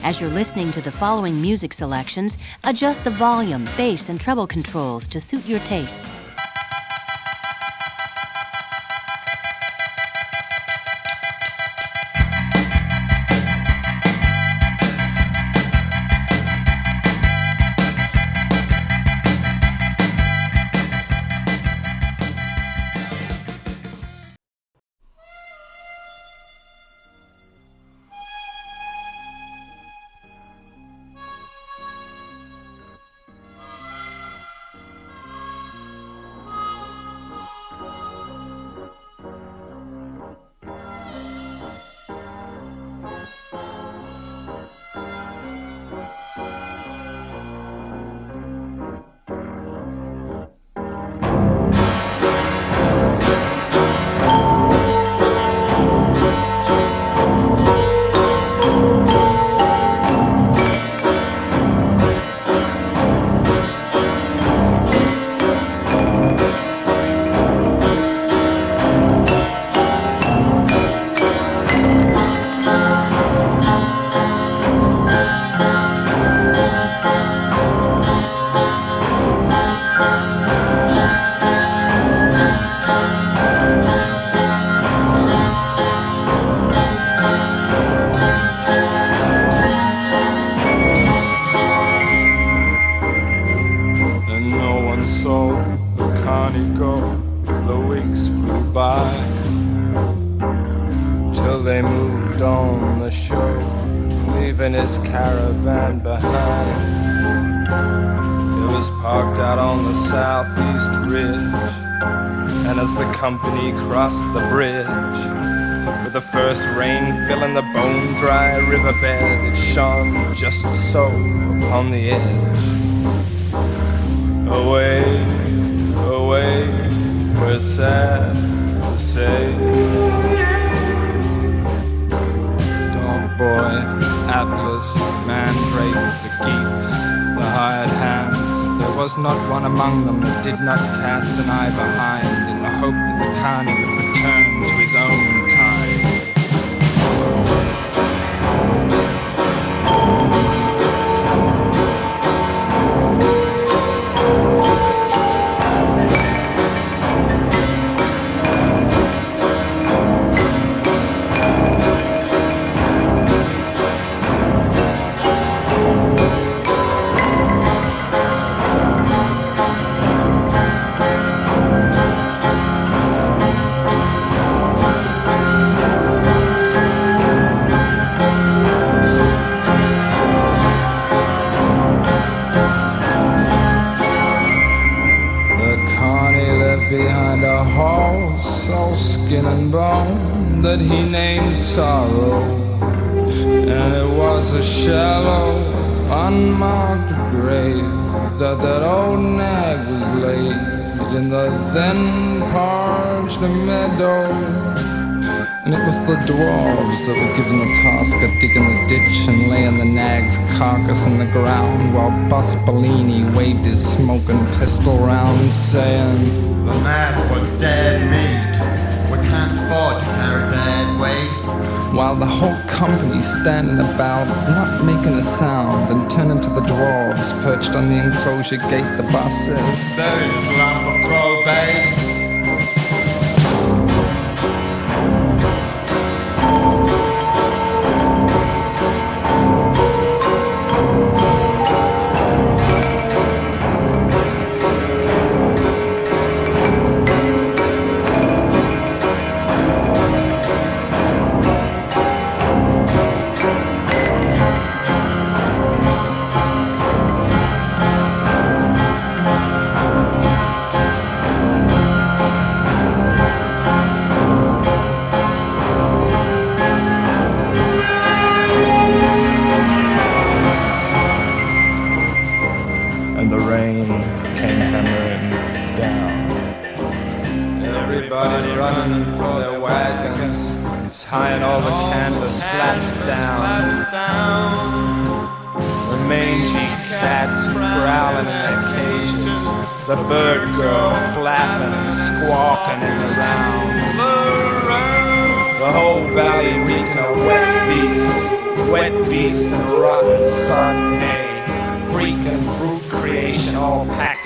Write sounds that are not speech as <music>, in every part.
As you're listening to the following music selections, adjust the volume, bass, and treble controls to suit your tastes. As the company crossed the bridge, with the first rain filling the bone dry riverbed, it shone just so upon the edge. Away, away, we're sad to say. Dog boy, Atlas, Mandrake, the geeks, the hired hands. There was not one among them that did not cast an eye behind hope that the Carny would return to his own the dwarves that were given the task of digging the ditch and laying the nag's carcass in the ground while Boss Bellini waved his smoking pistol round, saying, The man was dead meat. We can't afford to carry dead weight. while the whole company standing about, not making a sound, and turning to the dwarves perched on the enclosure gate, the boss says, There's a lump of crow bait.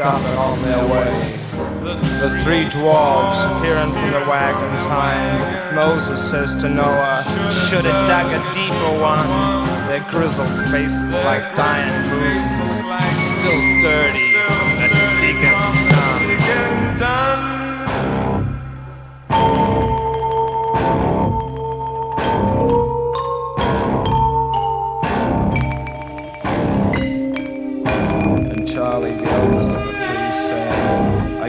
On their way. The three dwarves peering from the wagon's hind. Moses says to Noah, Should have dug a deeper one. Their grizzled faces like dying moons, still dirty from the digging.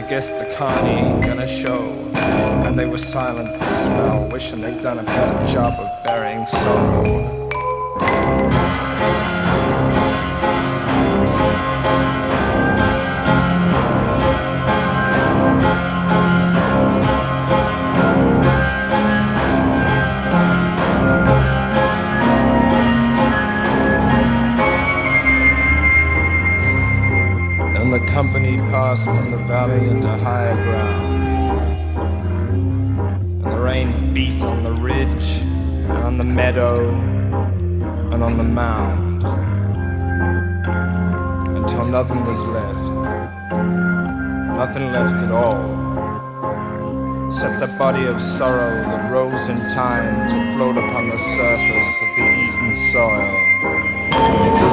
Guess the Carney ain't gonna show. And they were silent for a spell, wishing they'd done a better job of burying sorrow. Passed from the valley into higher ground. And the rain beat on the ridge, and on the meadow, and on the mound. Until nothing was left. Nothing left at all. Except the body of sorrow that rose in time to float upon the surface of the eaten soil.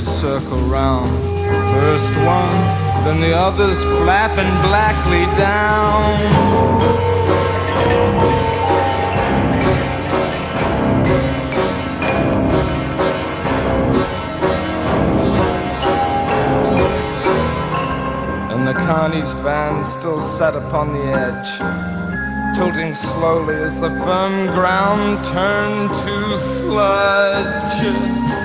Did circle round. First one, then the others flapping blackly down. And the Carney's van still sat upon the edge tilting slowly as the firm ground turned to sludge.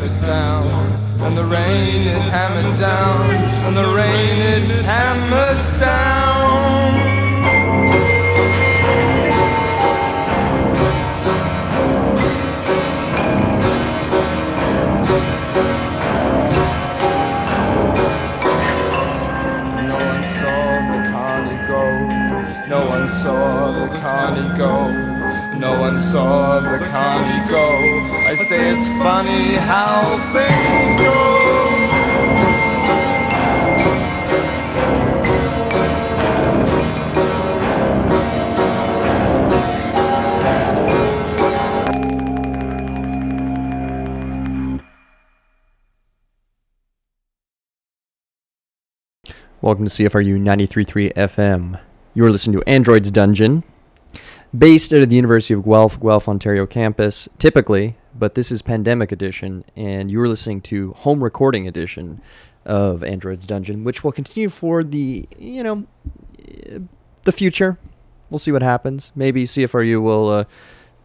Hammered down, and the rain it hammered down, and the rain it hammered down. How things go. Welcome to CFRU 93.3 FM. You are listening to Android's Dungeon, based out of the University of Guelph, Guelph, Ontario campus, typically, but this is Pandemic Edition, and you are listening to Home Recording Edition of Android's Dungeon, which will continue for the, you know, eh, the future. We'll see what happens. Maybe CFRU will uh,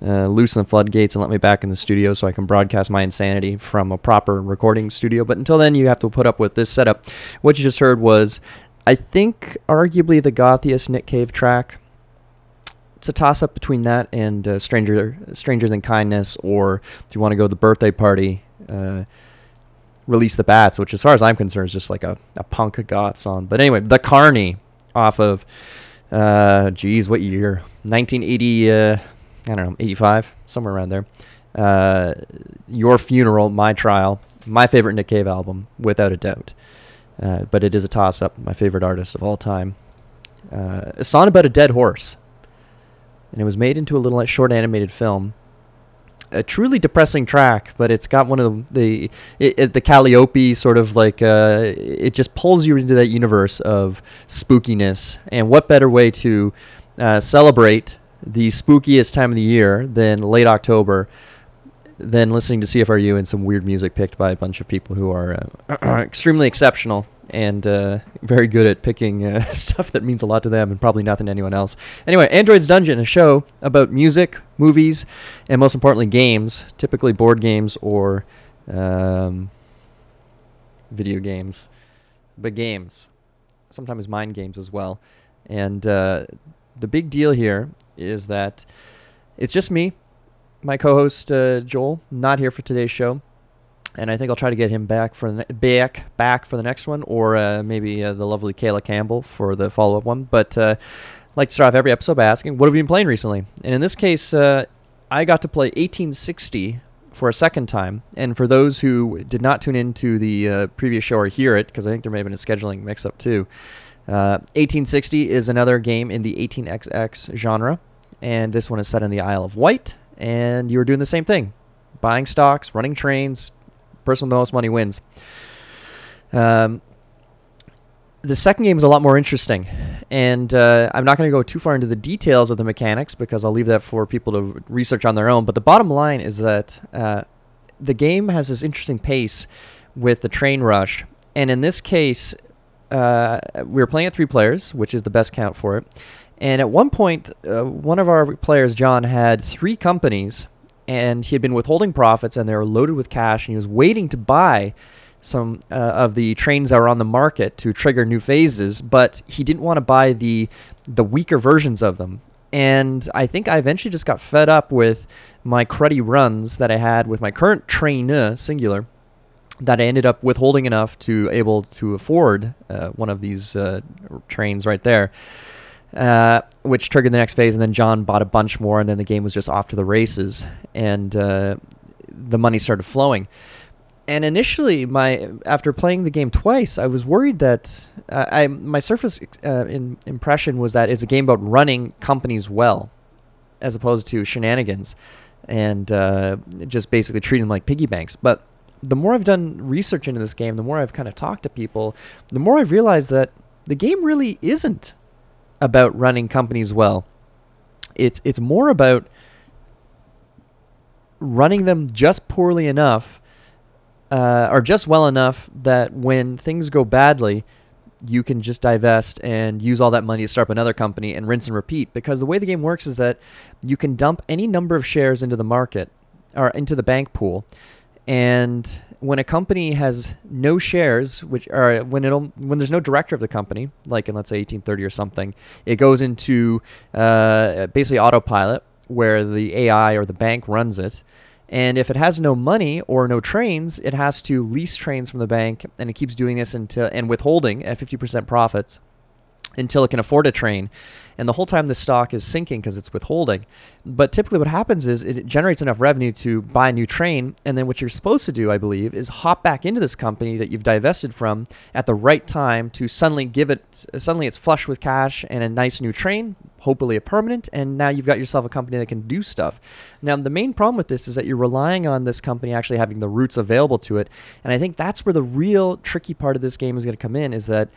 uh, loosen the floodgates and let me back in the studio so I can broadcast my insanity from a proper recording studio. But until then, you have to put up with this setup. What you just heard was, I think, arguably the gothiest Nick Cave track. It's a toss up between that and uh, Stranger Stranger Than Kindness, or if you want to go the birthday party, uh, Release the Bats, which, as far as I'm concerned, is just like a, a punk goth song. But anyway, The Carney off of, uh, geez, what year? 1980. Uh, I don't know, 85, somewhere around there. Uh, Your Funeral, My Trial, my favorite Nick Cave album, without a doubt. Uh, but it is a toss up, my favorite artist of all time. Uh, a song about a dead horse. And it was made into a little short animated film. A truly depressing track, but it's got one of the it, it, the Calliope sort of like uh, it just pulls you into that universe of spookiness. And what better way to uh, celebrate the spookiest time of the year than late October, than listening to CFRU and some weird music picked by a bunch of people who are uh, <clears throat> extremely exceptional and uh, very good at picking uh, <laughs> stuff that means a lot to them and probably nothing to anyone else. Anyway, Android's Dungeon, a show about music, movies, and most importantly, games, typically board games or um, video games, but games, sometimes mind games as well. And uh, the big deal here is that it's just me, my co-host uh, Joel, not here for today's show and I think I'll try to get him back for the ne- back back for the next one, or uh, maybe uh, the lovely Kayla Campbell for the follow up one. But uh, I'd like to start off every episode by asking, what have you been playing recently? And in this case, uh, I got to play 1860 for a second time. And for those who did not tune into the uh, previous show or hear it, because I think there may have been a scheduling mix up too. 1860 uh, is another game in the 18xx genre, and this one is set in the Isle of Wight. And you were doing the same thing buying stocks, running trains, person with the most money wins. Um, the second game is a lot more interesting, and uh, I'm not going to go too far into the details of the mechanics because I'll leave that for people to research on their own. But the bottom line is that uh, the game has this interesting pace with the train rush, and in this case, uh, we were playing at three players, which is the best count for it. And at one point, uh, one of our players, John, had three companies and he had been withholding profits and they were loaded with cash and he was waiting to buy some uh, of the trains that were on the market to trigger new phases but he didn't want to buy the the weaker versions of them. And I think I eventually just got fed up with my cruddy runs that I had with my current train singular that I ended up withholding enough to able to afford uh, one of these uh, trains right there uh, which triggered the next phase. And then John bought a bunch more, and then the game was just off to the races, and uh, the money started flowing. And initially, my after playing the game twice, I was worried that uh, I my surface uh, in, impression was that it's a game about running companies well, as opposed to shenanigans, and uh, just basically treating them like piggy banks. But the more I've done research into this game, the more I've kind of talked to people, the more I've realized that the game really isn't about running companies well. It's it's more about running them just poorly enough, uh, or just well enough that when things go badly, you can just divest and use all that money to start up another company and rinse and repeat. Because the way the game works is that you can dump any number of shares into the market or into the bank pool, and when a company has no shares, which are when it when there's no director of the company, like in let's say 1830 or something, it goes into uh, basically autopilot where the AI or the bank runs it. And if it has no money or no trains, it has to lease trains from the bank, and it keeps doing this until and withholding at 50% profits until it can afford a train. And the whole time the stock is sinking because it's withholding. But typically, what happens is it generates enough revenue to buy a new train. And then what you're supposed to do, I believe, is hop back into this company that you've divested from at the right time to suddenly give it, suddenly it's flush with cash and a nice new train, hopefully a permanent. And now you've got yourself a company that can do stuff. Now, the main problem with this is that you're relying on this company actually having the routes available to it. And I think that's where the real tricky part of this game is going to come in is that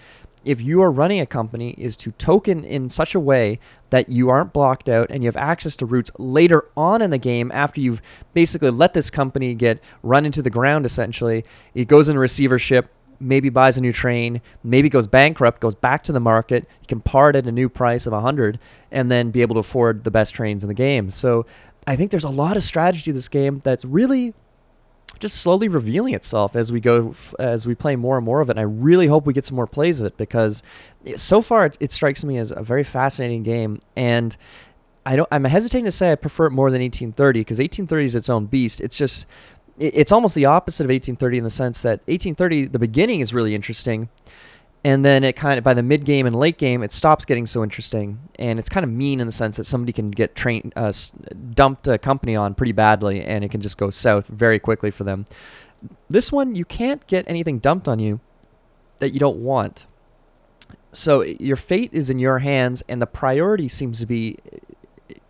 if you are running a company is to token in such a way that you aren't blocked out and you have access to routes later on in the game after you've basically let this company get run into the ground essentially. It goes into receivership maybe buys a new train maybe goes bankrupt goes back to the market. You can part at a new price of 100 and then be able to afford the best trains in the game. So i think there's a lot of strategy to this game that's really just slowly revealing itself as we go as we play more and more of it. And I really hope we get some more plays of it because eh, so far it, it strikes me as a very fascinating game and. I don't. I'm hesitating to say I prefer it more than 1830 because 1830 is its own beast. It's just, it's almost the opposite of 1830 in the sense that 1830, the beginning is really interesting, and then it kind of by the mid game and late game it stops getting so interesting. And it's kind of mean in the sense that somebody can get trained uh, dumped a company on pretty badly and it can just go south very quickly for them. This one you can't get anything dumped on you that you don't want. So your fate is in your hands and the priority seems to be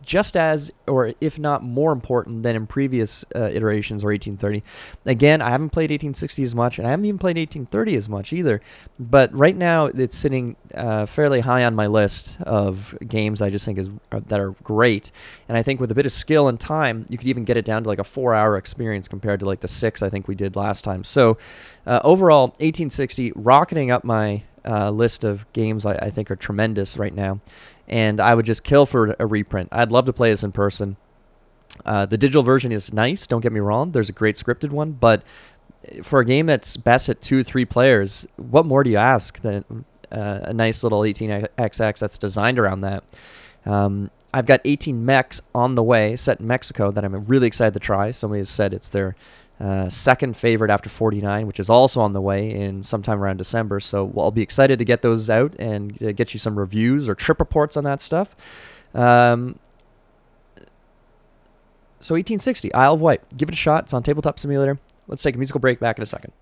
just as, or if not more important than in previous uh, iterations or 1830. Again, I haven't played 1860 as much, and I haven't even played 1830 as much either. But right now, it's sitting uh, fairly high on my list of games I just think is uh, that are great. And I think with a bit of skill and time, you could even get it down to like a four-hour experience compared to like the six I think we did last time. So uh, overall, 1860 rocketing up my uh, list of games I, I, think are tremendous right now, and I would just kill for a reprint. I'd love to play this in person. Uh, the digital version is nice. Don't get me wrong. There's a great scripted one, but for a game that's best at two, three players, what more do you ask than uh, a nice little 18xx that's designed around that? Um, I've got 18Mex on the way, set in Mexico, that I'm really excited to try. Somebody has said it's their uh, second favorite after 49, which is also on the way in sometime around December. So I'll be excited to get those out and uh, get you some reviews or trip reports on that stuff. Um, so 1860, Isle of Wight. Give it a shot. It's on Tabletop Simulator. Let's take a musical break back in a second.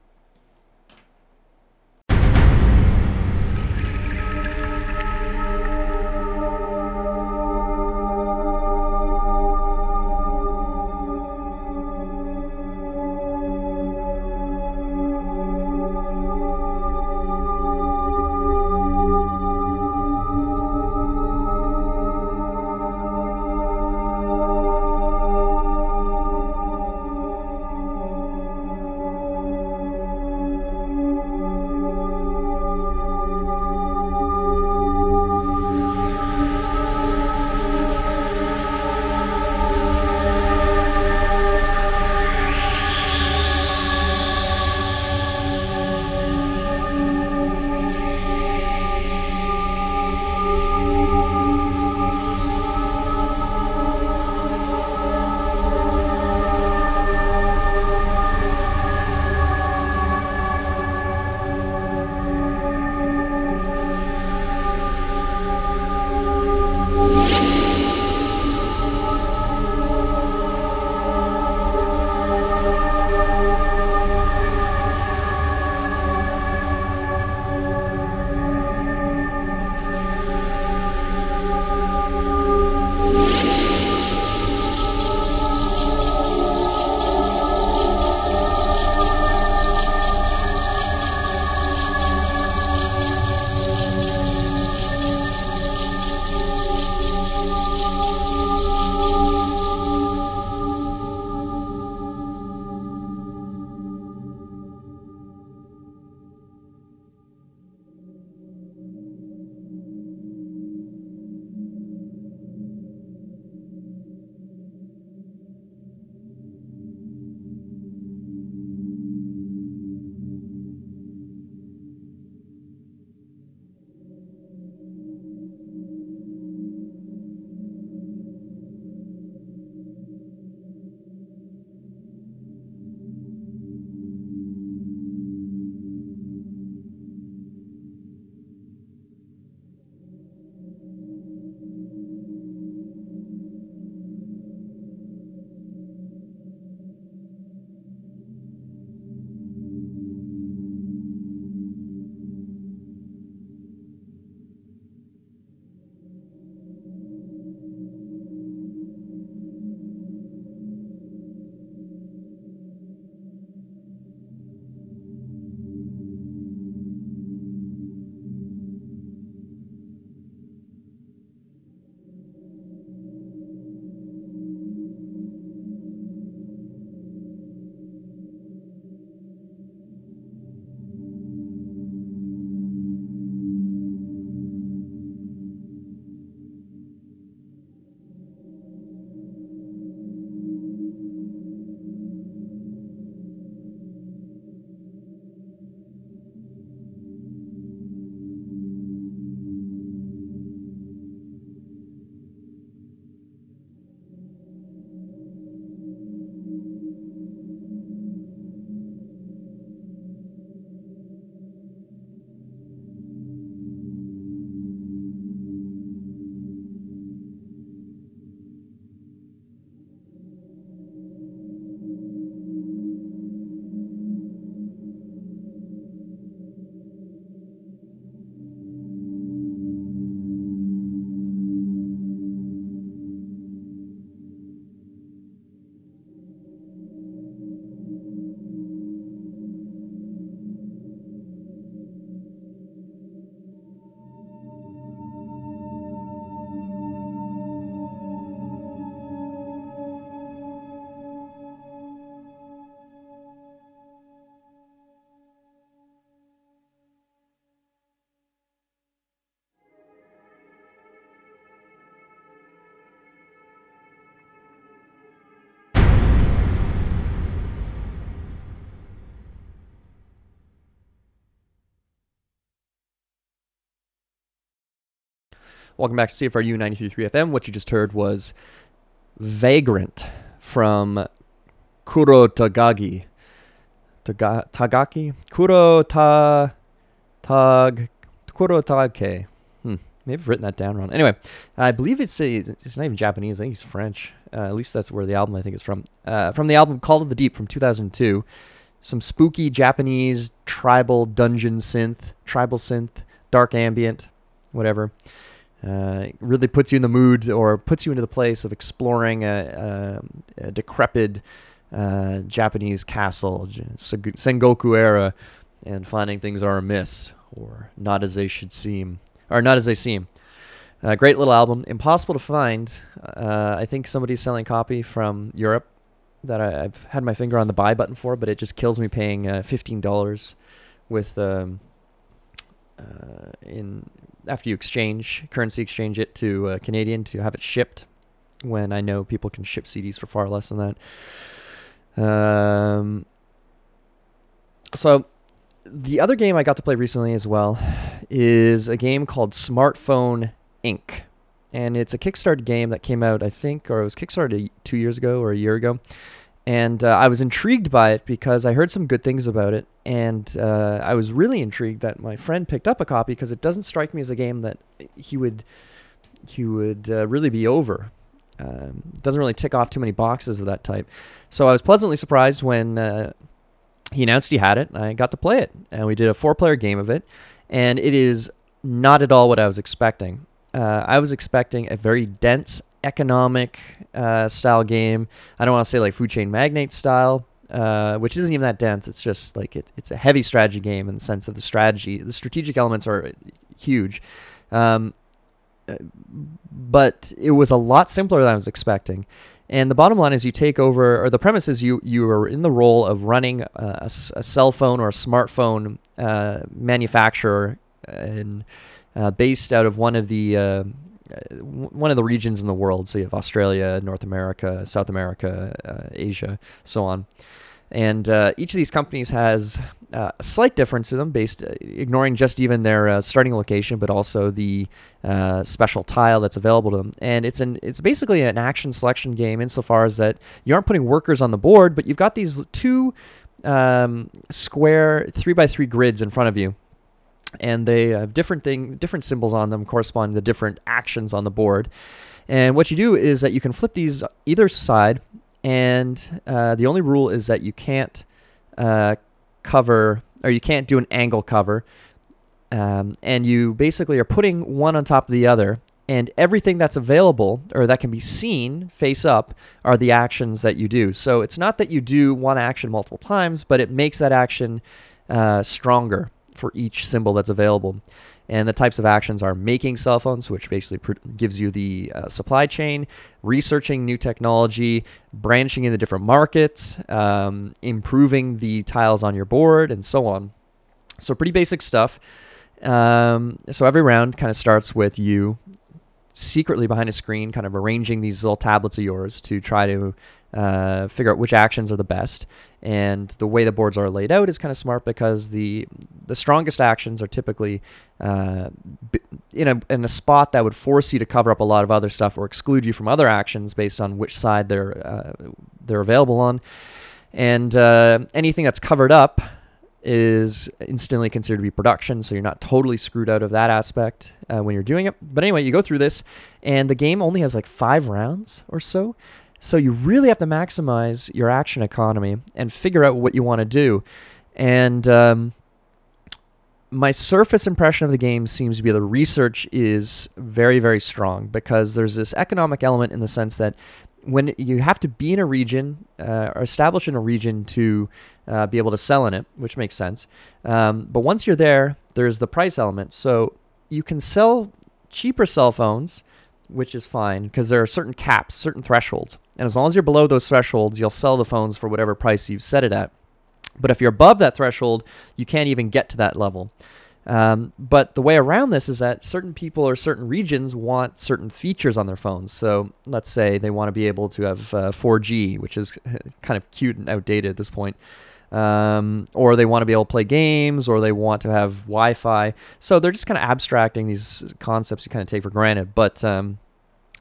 Welcome back to CFRU 93.3 FM. What you just heard was Vagrant from Kuro Tagagi. Taga, Tagaki? Kuro ta, tag, Kuro Take. Hmm. Maybe I've written that down wrong. Anyway, I believe it's a, it's not even Japanese. I think it's French. Uh, at least that's where the album I think is from. Uh, from the album Call of the Deep from 2002. Some spooky Japanese tribal dungeon synth, tribal synth, dark ambient, whatever. Uh, really puts you in the mood or puts you into the place of exploring a, a, a decrepit uh, Japanese castle, Sengoku era, and finding things are amiss or not as they should seem, or not as they seem. Uh, great little album, impossible to find. Uh, I think somebody's selling copy from Europe that I, have had my finger on the buy button for, but it just kills me paying uh, fifteen dollars with um, uh, in after you exchange currency exchange it to uh, Canadian to have it shipped when I know people can ship CDs for far less than that. Um, so the other game I got to play recently as well is a game called Smartphone Inc. And it's a Kickstarter game that came out, I think, or it was Kickstarted two years ago or a year ago and uh, I was intrigued by it because I heard some good things about it, and uh, I was really intrigued that my friend picked up a copy because it doesn't strike me as a game that he would he would uh, really be over. Um, doesn't really tick off too many boxes of that type. So I was pleasantly surprised when uh, he announced he had it. I got to play it, and we did a four-player game of it, and it is not at all what I was expecting. Uh, I was expecting a very dense economic uh, style game. I don't want to say like food chain magnate style, uh, which isn't even that dense. It's just like it, it's a heavy strategy game in the sense of the strategy. The strategic elements are huge. Um, uh, but it was a lot simpler than I was expecting. And the bottom line is, you take over, or the premise is you you are in the role of running a, a, cell phone or a smartphone uh, manufacturer, and uh, based out of one of the uh, one of the regions in the world. So you have Australia, North America, South America, uh, Asia, so on. And uh, each of these companies has uh, a slight difference to them, based uh, ignoring just even their uh, starting location, but also the special tile that's available to them. And it's an it's basically an action selection game insofar as that you aren't putting workers on the board, but you've got these two um, square three by three grids in front of you and they have different thing, different symbols on them corresponding to different actions on the board. And what you do is that you can flip these either side, and uh, the only rule is that you can't uh, cover or you can't do an angle cover. Um, and you basically are putting one on top of the other, and everything that's available or that can be seen face up are the actions that you do. So it's not that you do one action multiple times, but it makes that action uh, stronger for each symbol that's available. And the types of actions are making cell phones, which basically pr- gives you the uh, supply chain, researching new technology, branching into different markets, um, improving the tiles on your board, and so on. So, pretty basic stuff. Um, so, every round kind of starts with you secretly behind a screen, kind of arranging these little tablets of yours to try to uh, figure out which actions are the best. And the way the boards are laid out is kind of smart because the the strongest actions are typically uh, in a in a spot that would force you to cover up a lot of other stuff or exclude you from other actions based on which side they're uh, they're available on. And uh, anything that's covered up is instantly considered to be production, so you're not totally screwed out of that aspect uh, when you're doing it. But anyway, you go through this, and the game only has like five rounds or so. So you really have to maximize your action economy and figure out what you want to do. And um, my surface impression of the game seems to be the research is very, very strong because there's this economic element in the sense that when you have to be in a region uh, or establish in a region to uh, be able to sell in it, which makes sense. Um, but once you're there, there's the price element. So you can sell cheaper cell phones which is fine because there are certain caps, certain thresholds. And as long as you're below those thresholds, you'll sell the phones for whatever price you've set it at. But if you're above that threshold, you can't even get to that level. Um, but the way around this is that certain people or certain regions want certain features on their phones. So let's say they want to be able to have uh, 4G, which is kind of cute and outdated at this point. Um, or they want to be able to play games, or they want to have Wi Fi. So they're just kind of abstracting these concepts you kind of take for granted. But um,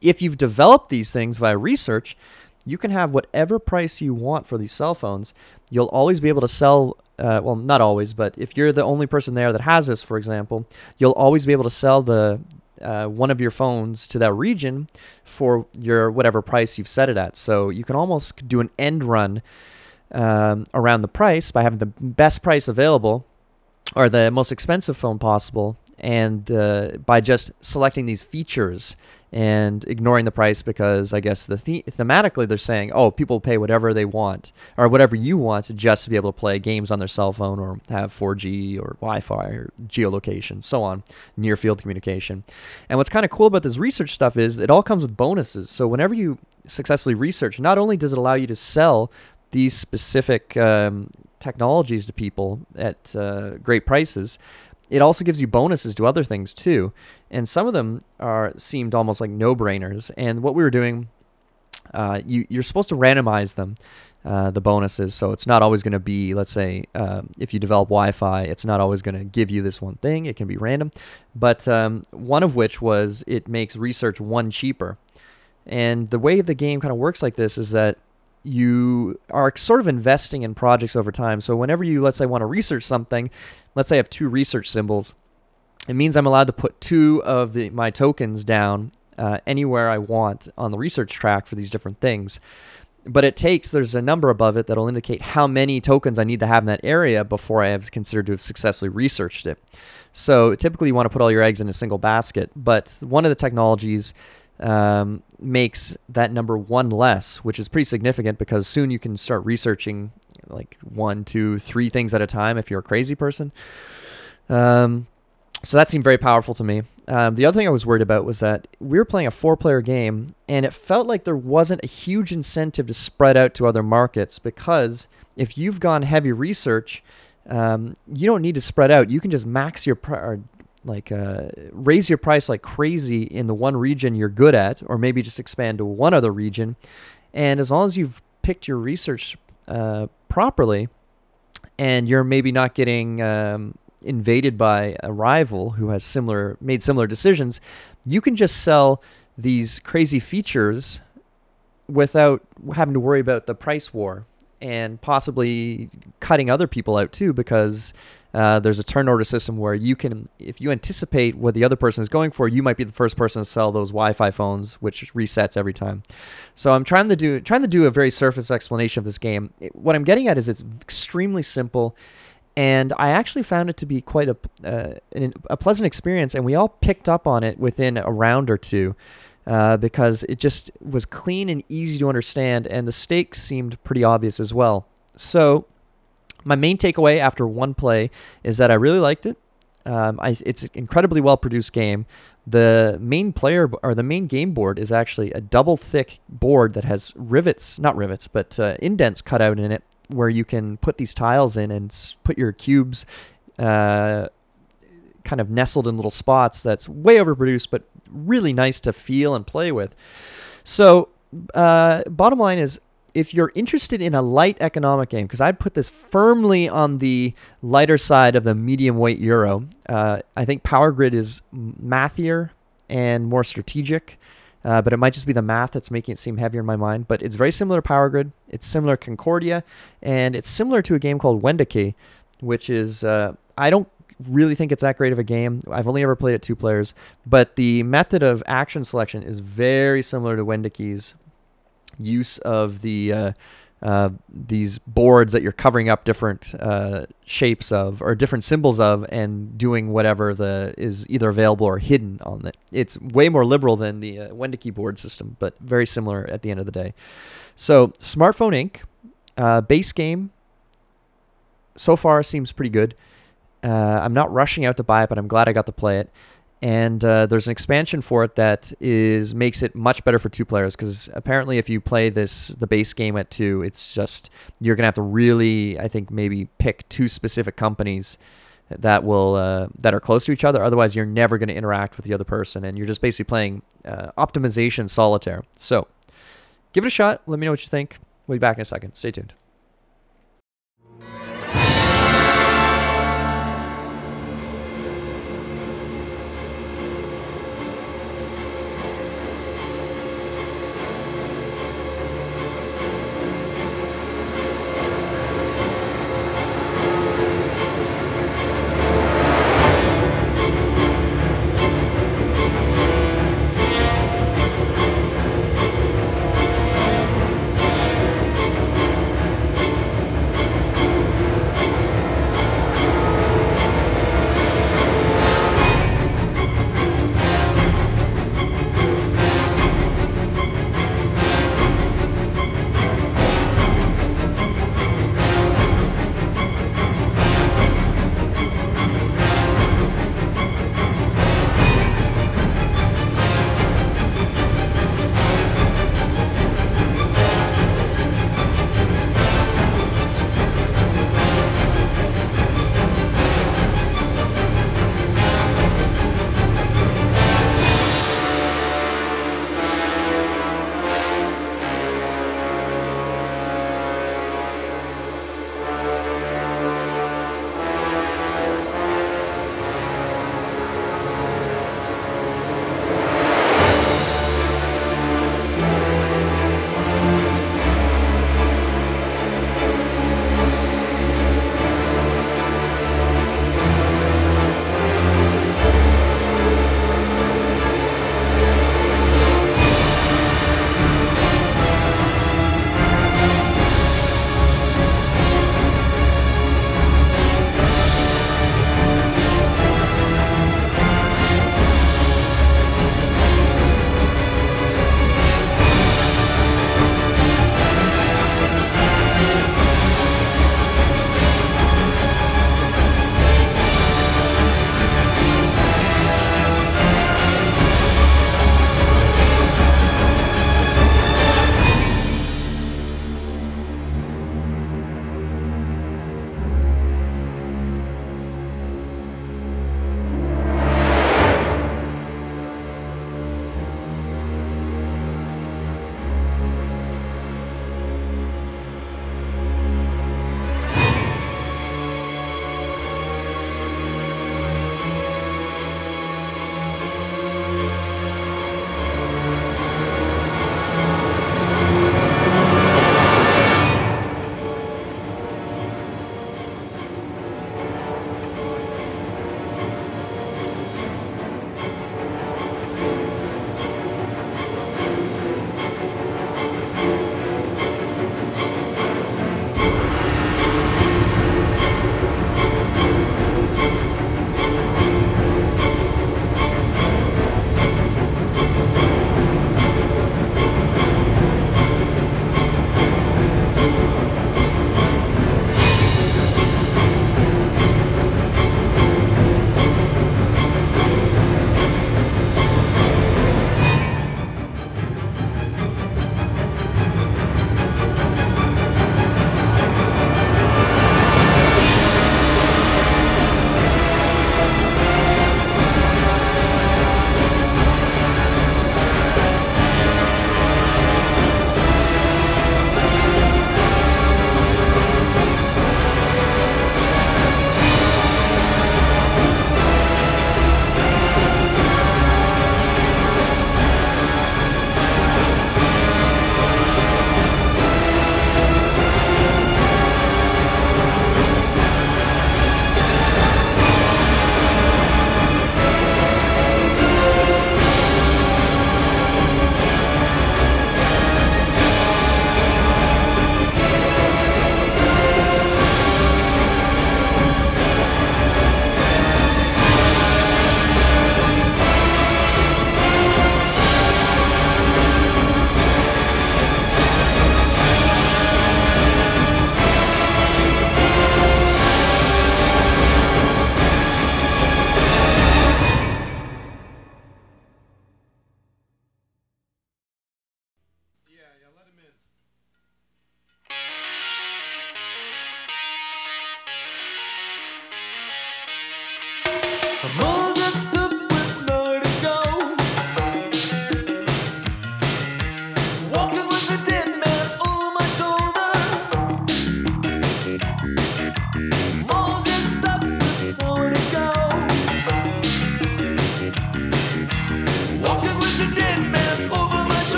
if you've developed these things via research, you can have whatever price you want for these cell phones. You'll always be able to sell uh, well, not always, but if you're the only person there that has this, for example, you'll always be able to sell the uh, one of your phones to that region for your whatever price you've set it at. So you can almost do an end run um, around the price by having the best price available or the most expensive phone possible, and uh, by just selecting these features and ignoring the price because I guess the, the thematically they're saying, oh, people pay whatever they want or whatever you want just to be able to play games on their cell phone or have 4G or Wi-Fi or geolocation, so on, near field communication. And what's kind of cool about this research stuff is it all comes with bonuses. So whenever you successfully research, not only does it allow you to sell these specific um, technologies to people at uh, great prices, it also gives you bonuses to other things too, and some of them are seemed almost like no-brainers. And what we were doing, uh, you you're supposed to randomize them, uh, the bonuses. So it's not always going to be, let's say, um, if you develop Wi-Fi, it's not always going to give you this one thing. It can be random, but um, one of which was it makes research one cheaper. And the way the game kind of works like this is that you are sort of investing in projects over time. So whenever you, let's say, want to research something, let's say I have two research symbols, it means I'm allowed to put two of the my tokens down uh, anywhere I want on the research track for these different things. But it takes there's a number above it that'll indicate how many tokens I need to have in that area before I have considered to have successfully researched it. So typically you want to put all your eggs in a single basket. But one of the technologies um, makes that number one less, which is pretty significant because soon you can start researching like one, two, three things at a time if you're a crazy person. Um, so that seemed very powerful to me. Um, the other thing I was worried about was that we were playing a four player game and it felt like there wasn't a huge incentive to spread out to other markets because if you've gone heavy research, um, you don't need to spread out. You can just max your or like uh, raise your price like crazy in the one region you're good at, or maybe just expand to one other region. And as long as you've picked your research uh, properly, and you're maybe not getting um, invaded by a rival who has similar made similar decisions, you can just sell these crazy features without having to worry about the price war and possibly cutting other people out too because uh, there's a turn order system where you can, if you anticipate what the other person is going for, you might be the first person to sell those Wi-Fi phones, which resets every time. So I'm trying to do trying to do a very surface explanation of this game. It, what I'm getting at is it's extremely simple, and I actually found it to be quite a uh, an, a pleasant experience, and we all picked up on it within a round or two. Uh, because it just was clean and easy to understand, and the stakes seemed pretty obvious as well. So my main takeaway after one play is that I really liked it. Um, I, it's an incredibly well produced game. The main player or the main game board is actually a double thick board that has rivets, not rivets, but uh, indents cut out in it where you can put these tiles in and put your cubes uh, kind of nestled in little spots. That's way overproduced, but really nice to feel and play with. So, uh, bottom line is if you're interested in a light economic game, because I'd put this firmly on the lighter side of the medium weight Euro, uh, I think Power Grid is mathier and more strategic. Uh, but it might just be the math that's making it seem heavier in my mind. But it's very similar to Power Grid. It's similar to Concordia, and it's similar to a game called Wendake, which is uh, I don't really think it's that great of a game. I've only ever played it two players, but the method of action selection is very similar to Wendake's use of the uh, uh, these boards that you're covering up different uh, shapes of or different symbols of and doing whatever the is either available or hidden on it. It's way more liberal than the uh, Wendake board system, but very similar at the end of the day. So, Smartphone Inc. Uh, base game so far seems pretty good. Uh, I'm not rushing out to buy it, but I'm glad I got to play it and uh, there's an expansion for it that is makes it much better for two players because apparently if you play this the base game at two it's just you're gonna have to really i think maybe pick two specific companies that will uh, that are close to each other. Otherwise, you're never going to interact with the other person, and you're just basically playing uh, optimization solitaire. So, give it a shot. Let me know what you think. We'll be back in a second. Stay tuned.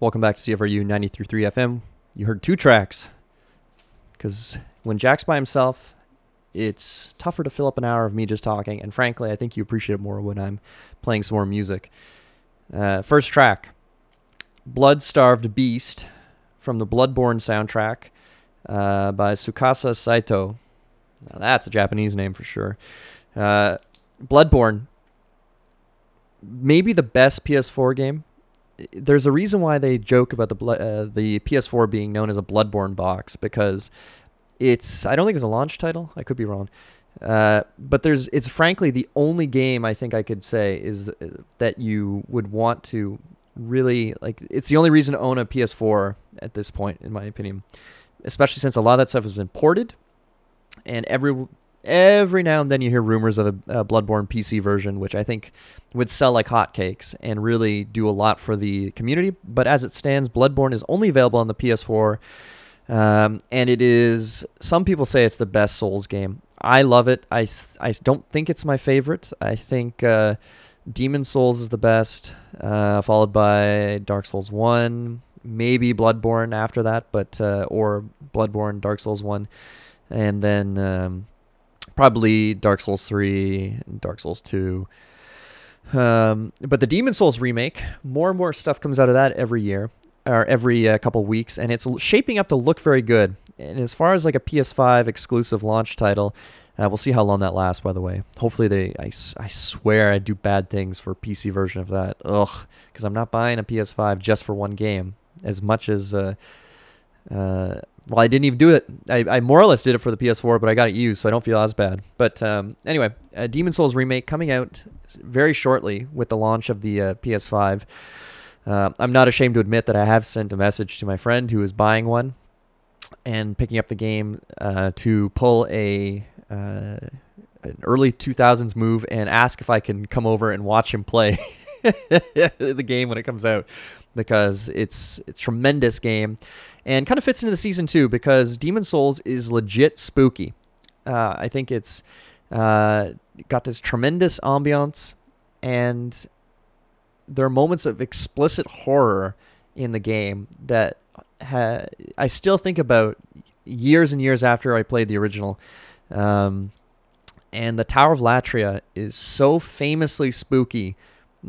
Welcome back to CFRU 93.3 FM. You heard two tracks. Because when Jack's by himself, it's tougher to fill up an hour of me just talking. And frankly, I think you appreciate it more when I'm playing some more music. Uh, first track Blood Starved Beast from the Bloodborne soundtrack uh, by Tsukasa Saito. Now that's a Japanese name for sure. Uh, Bloodborne, maybe the best PS4 game. There's a reason why they joke about the uh, the PS4 being known as a Bloodborne box because it's I don't think it's a launch title. I could be wrong. Uh, but there's it's frankly the only game I think I could say is uh, that you would want to really like it's the only reason to own a PS4 at this point in my opinion especially since a lot of that stuff has been ported and every every now and then you hear rumors of a, a Bloodborne PC version, which I think would sell like hotcakes and really do a lot for the community. But as it stands, Bloodborne is only available on the PS4, um, and it is. Some people say it's the best Souls game. I love it. I, I don't think it's my favorite. I think uh, Demon Souls is the best, uh, followed by Dark Souls One, maybe Bloodborne after that, but uh, or Bloodborne, Dark Souls One and then um, probably Dark Souls 3, Dark Souls 2. Um, but the Demon Souls remake, more and more stuff comes out of that every year or every uh, couple weeks, and it's shaping up to look very good. And as far as like a PS5 exclusive launch title, uh, we'll see how long that lasts. By the way, hopefully they. I, I swear I do bad things for PC version of that. Ugh, because I'm not buying a PS5 just for one game. As much as uh, uh, well, I didn't even do it. I, I more or less did it for the PS4, but I got it used, so I don't feel as bad. But um, anyway, a Demon Souls remake coming out very shortly with the launch of the uh, PS5. Uh, I'm not ashamed to admit that I have sent a message to my friend who is buying one and picking up the game uh, to pull a uh, an early 2000s move and ask if I can come over and watch him play. <laughs> the game when it comes out because it's, a tremendous game and kind of fits into the season too because Demon Souls is legit spooky. Uh, I think it's uh, got this tremendous ambiance, and there are moments of explicit horror in the game that ha- I still think about years and years after I played the original. Um, and the Tower of Latria is so famously spooky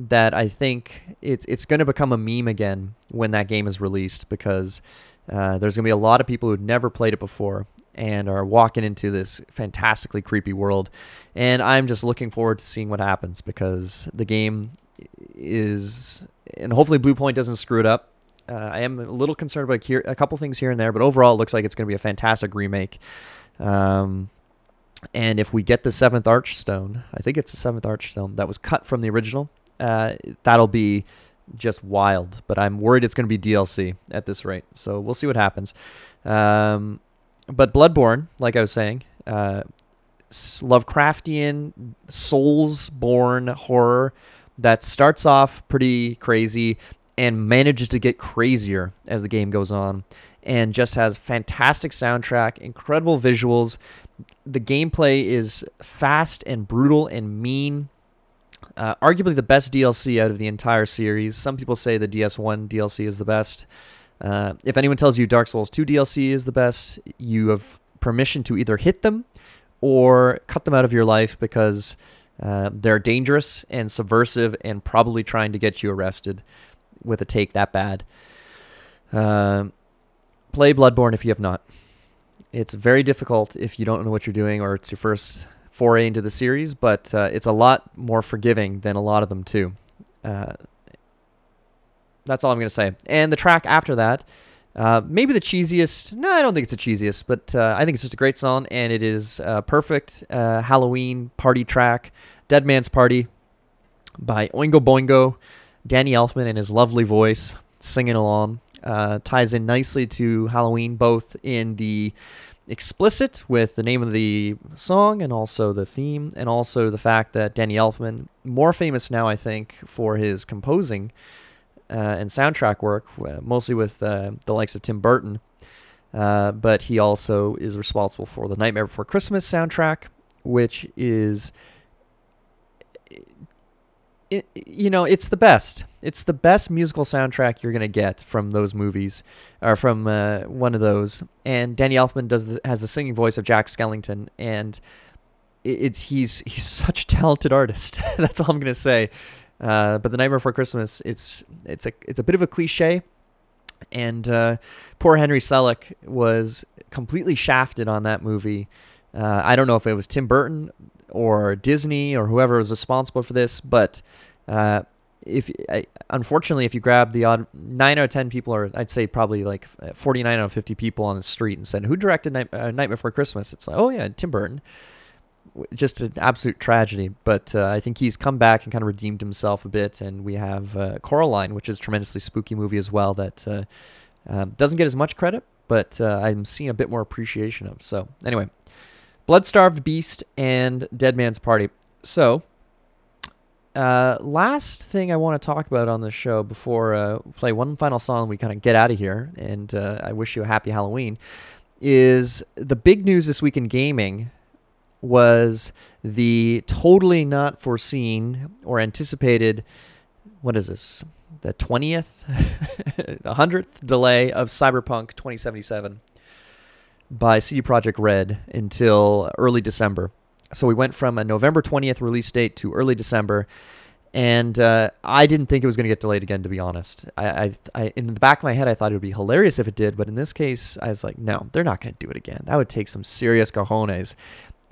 that I think it's it's going to become a meme again when that game is released because uh, there's going to be a lot of people who've never played it before and are walking into this fantastically creepy world. And I'm just looking forward to seeing what happens because the game is, and hopefully Bluepoint doesn't screw it up. Uh, I am a little concerned about here, a couple things here and there, but overall it looks like it's going to be a fantastic remake. Um, and if we get the seventh Archstone, I think it's the seventh Archstone that was cut from the original, uh, that'll be just wild. But I'm worried it's going to be DLC at this rate. So we'll see what happens. Um, but Bloodborne, like I was saying, uh, Lovecraftian, Soulsborne horror that starts off pretty crazy and manages to get crazier as the game goes on and just has fantastic soundtrack, incredible visuals. The gameplay is fast and brutal and mean uh, arguably the best DLC out of the entire series. Some people say the DS1 DLC is the best. Uh, if anyone tells you Dark Souls 2 DLC is the best, you have permission to either hit them or cut them out of your life because uh, they're dangerous and subversive and probably trying to get you arrested with a take that bad. Uh, play Bloodborne if you have not. It's very difficult if you don't know what you're doing or it's your first foray into the series, but uh, it's a lot more forgiving than a lot of them too. Uh, that's all I'm gonna say. And the track after that, uh, maybe the cheesiest. No, I don't think it's the cheesiest, but uh, I think it's just a great song, and it is a perfect uh, Halloween party track. Dead Man's Party by Oingo Boingo, Danny Elfman and his lovely voice singing along. Uh, ties in nicely to Halloween, both in the explicit with the name of the song and also the theme, and also the fact that Danny Elfman, more famous now, I think, for his composing uh, and soundtrack work, uh, mostly with uh, the likes of Tim Burton, uh, but he also is responsible for the Nightmare Before Christmas soundtrack, which is it, you know, it's the best. It's the best musical soundtrack you're gonna get from those movies, or from uh, one of those. And Danny Elfman does the, has the singing voice of Jack Skellington, and it, it's he's he's <laughs> such a talented artist. <laughs> That's all I'm gonna say. Uh, but the Nightmare Before Christmas, it's it's a it's a bit of a cliche, and uh, poor Henry Selick was completely shafted on that movie. Uh, I don't know if it was Tim Burton or Disney or whoever was responsible for this, but uh, if I, unfortunately, if you grab the odd nine out of ten people, or I'd say probably like forty nine out of fifty people on the street, and said, "Who directed Night, uh, Night Before Christmas?" It's like, "Oh yeah, Tim Burton." Just an absolute tragedy, but uh, I think he's come back and kind of redeemed himself a bit, and we have uh, Coraline, which is tremendously spooky movie as well that uh, um, doesn't get as much credit, but uh, I'm seeing a bit more appreciation of. So anyway, Blood Starved Beast and Dead Man's Party. So uh, last thing I want to talk about on the show before uh, play one final song, we kind of get out of here, and uh, I wish you a happy Halloween. Is the big news this week in gaming was the totally not foreseen or anticipated what is this the 20th the 100th delay of cyberpunk 2077 by CD Projekt Red until early December so we went from a November 20th release date to early December. And uh, I didn't think it was going to get delayed again, to be honest. I, I, I, in the back of my head, I thought it would be hilarious if it did, but in this case, I was like, no, they're not going to do it again. That would take some serious cojones.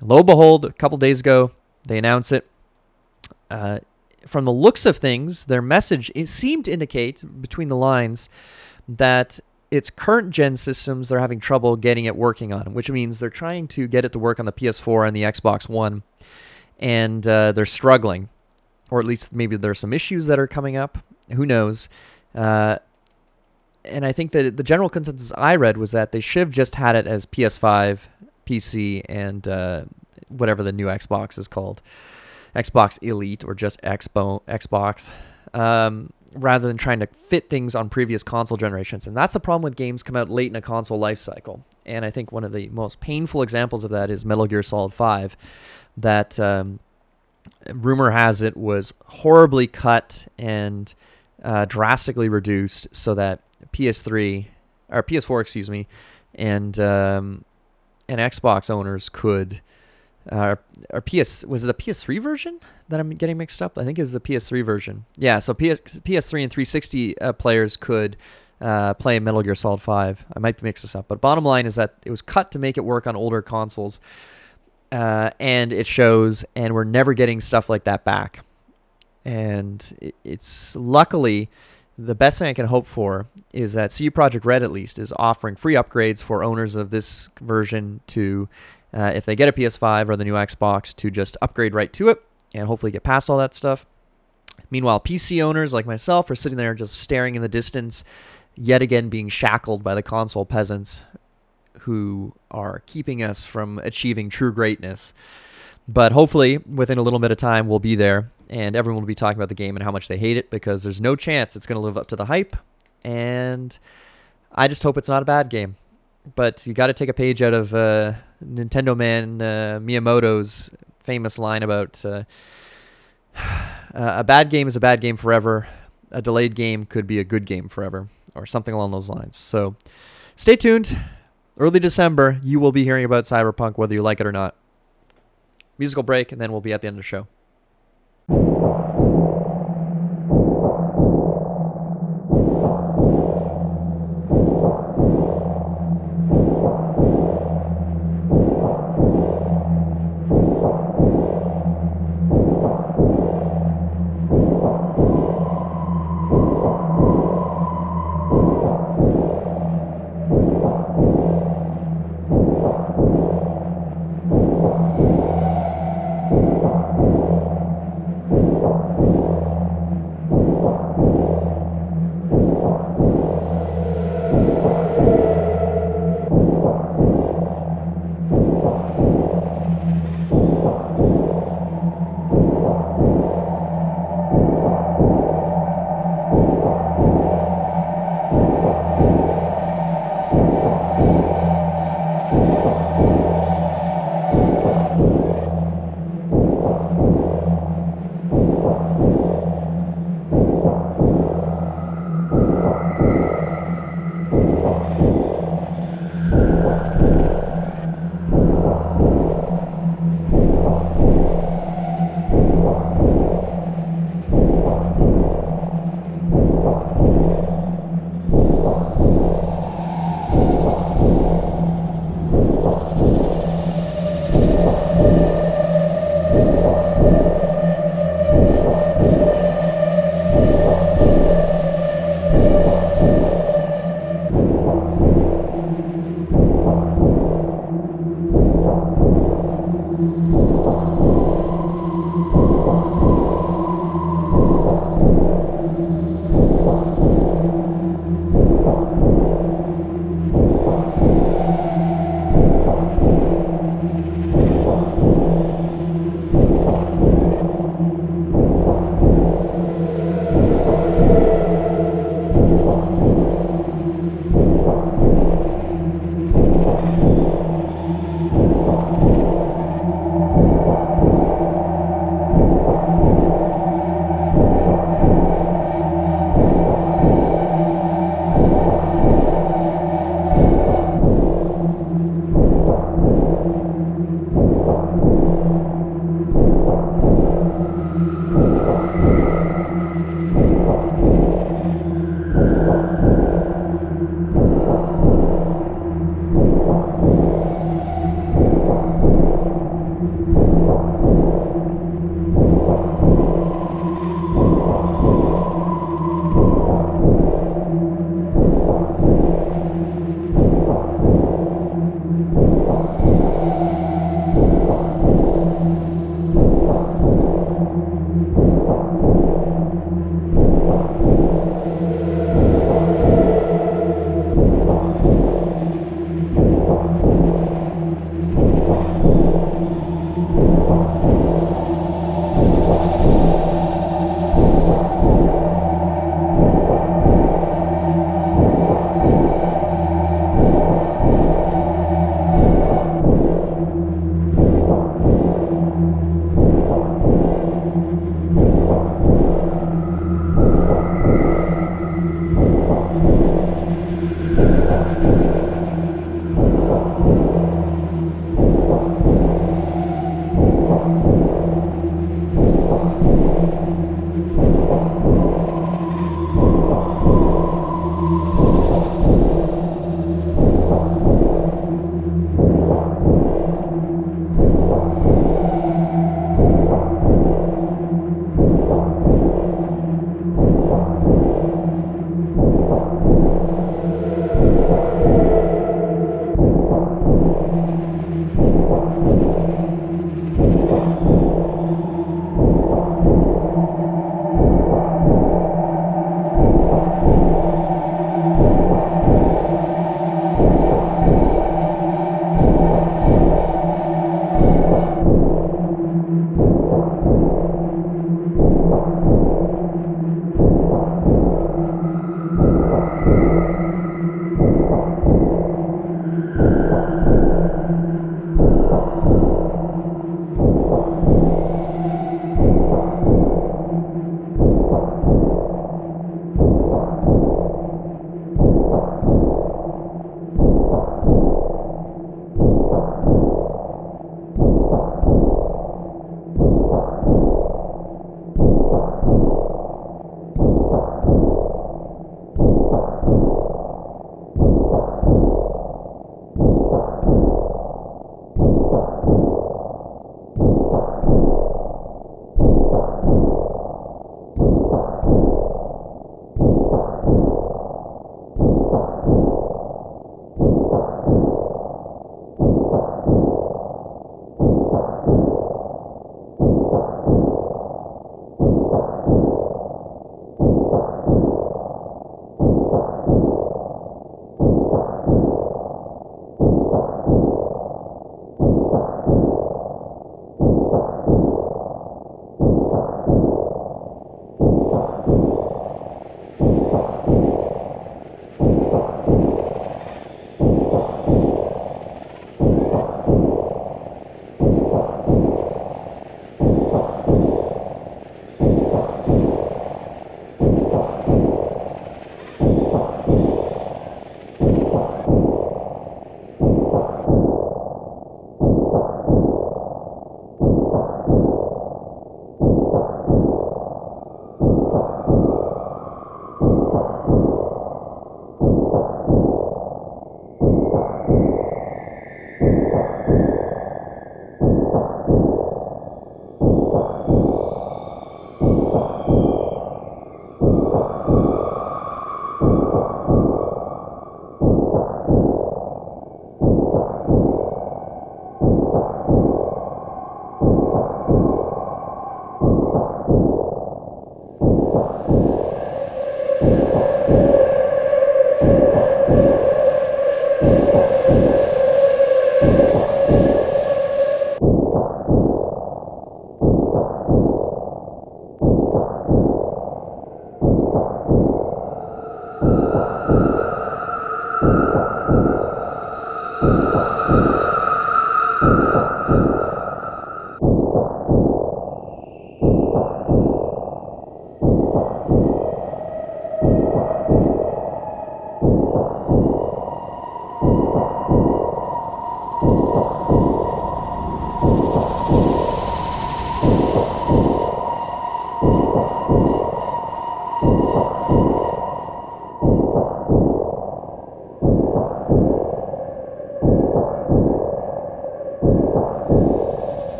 Lo and behold, a couple days ago, they announce it. Uh, from the looks of things, their message it seemed to indicate between the lines that its current gen systems they're having trouble getting it working on, which means they're trying to get it to work on the PS4 and the Xbox One, and uh, they're struggling, or at least maybe there's some issues that are coming up. Who knows? Uh, and I think that the general consensus I read was that they should have just had it as PS5, PC, and uh, whatever the new Xbox is called, Xbox Elite or just Xbo Xbox. Um, rather than trying to fit things on previous console generations. And that's the problem with games come out late in a console life cycle. And I think one of the most painful examples of that is Metal Gear Solid 5, that um, rumor has it was horribly cut and uh, drastically reduced so that PS3 or PS4, excuse me, and um, and Xbox owners could uh, or PS was it the PS3 version that I'm getting mixed up? I think it was the PS3 version. Yeah, so PS, PS3 and 360 uh, players could uh, play Metal Gear Solid 5. I might mix this up, but bottom line is that it was cut to make it work on older consoles, uh, and it shows. And we're never getting stuff like that back. And it, it's luckily the best thing I can hope for is that CD Projekt Red at least is offering free upgrades for owners of this version to uh, if they get a PS5 or the new Xbox to just upgrade right to it and hopefully get past all that stuff. Meanwhile, PC owners like myself are sitting there just staring in the distance, yet again being shackled by the console peasants who are keeping us from achieving true greatness. But hopefully, within a little bit of time, we'll be there and everyone will be talking about the game and how much they hate it because there's no chance it's going to live up to the hype. And I just hope it's not a bad game. But you got to take a page out of uh, Nintendo man uh, Miyamoto's famous line about <sighs> uh, a bad game is a bad game forever. A delayed game could be a good game forever, or something along those lines. So stay tuned. Early December, you will be hearing about Cyberpunk, whether you like it or not. Musical break, and then we'll be at the end of the show.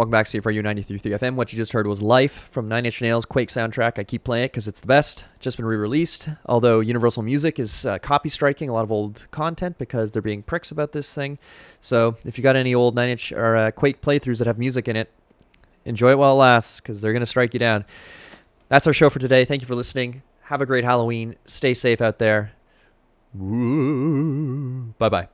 Welcome back to CFRU 93.3 FM. What you just heard was Life from Nine Inch Nails Quake soundtrack. I keep playing it because it's the best. Just been re-released. Although Universal Music is uh, copy striking a lot of old content because they're being pricks about this thing. So if you got any old Nine Inch or uh, Quake playthroughs that have music in it, enjoy it while it lasts because they're going to strike you down. That's our show for today. Thank you for listening. Have a great Halloween. Stay safe out there. Bye bye.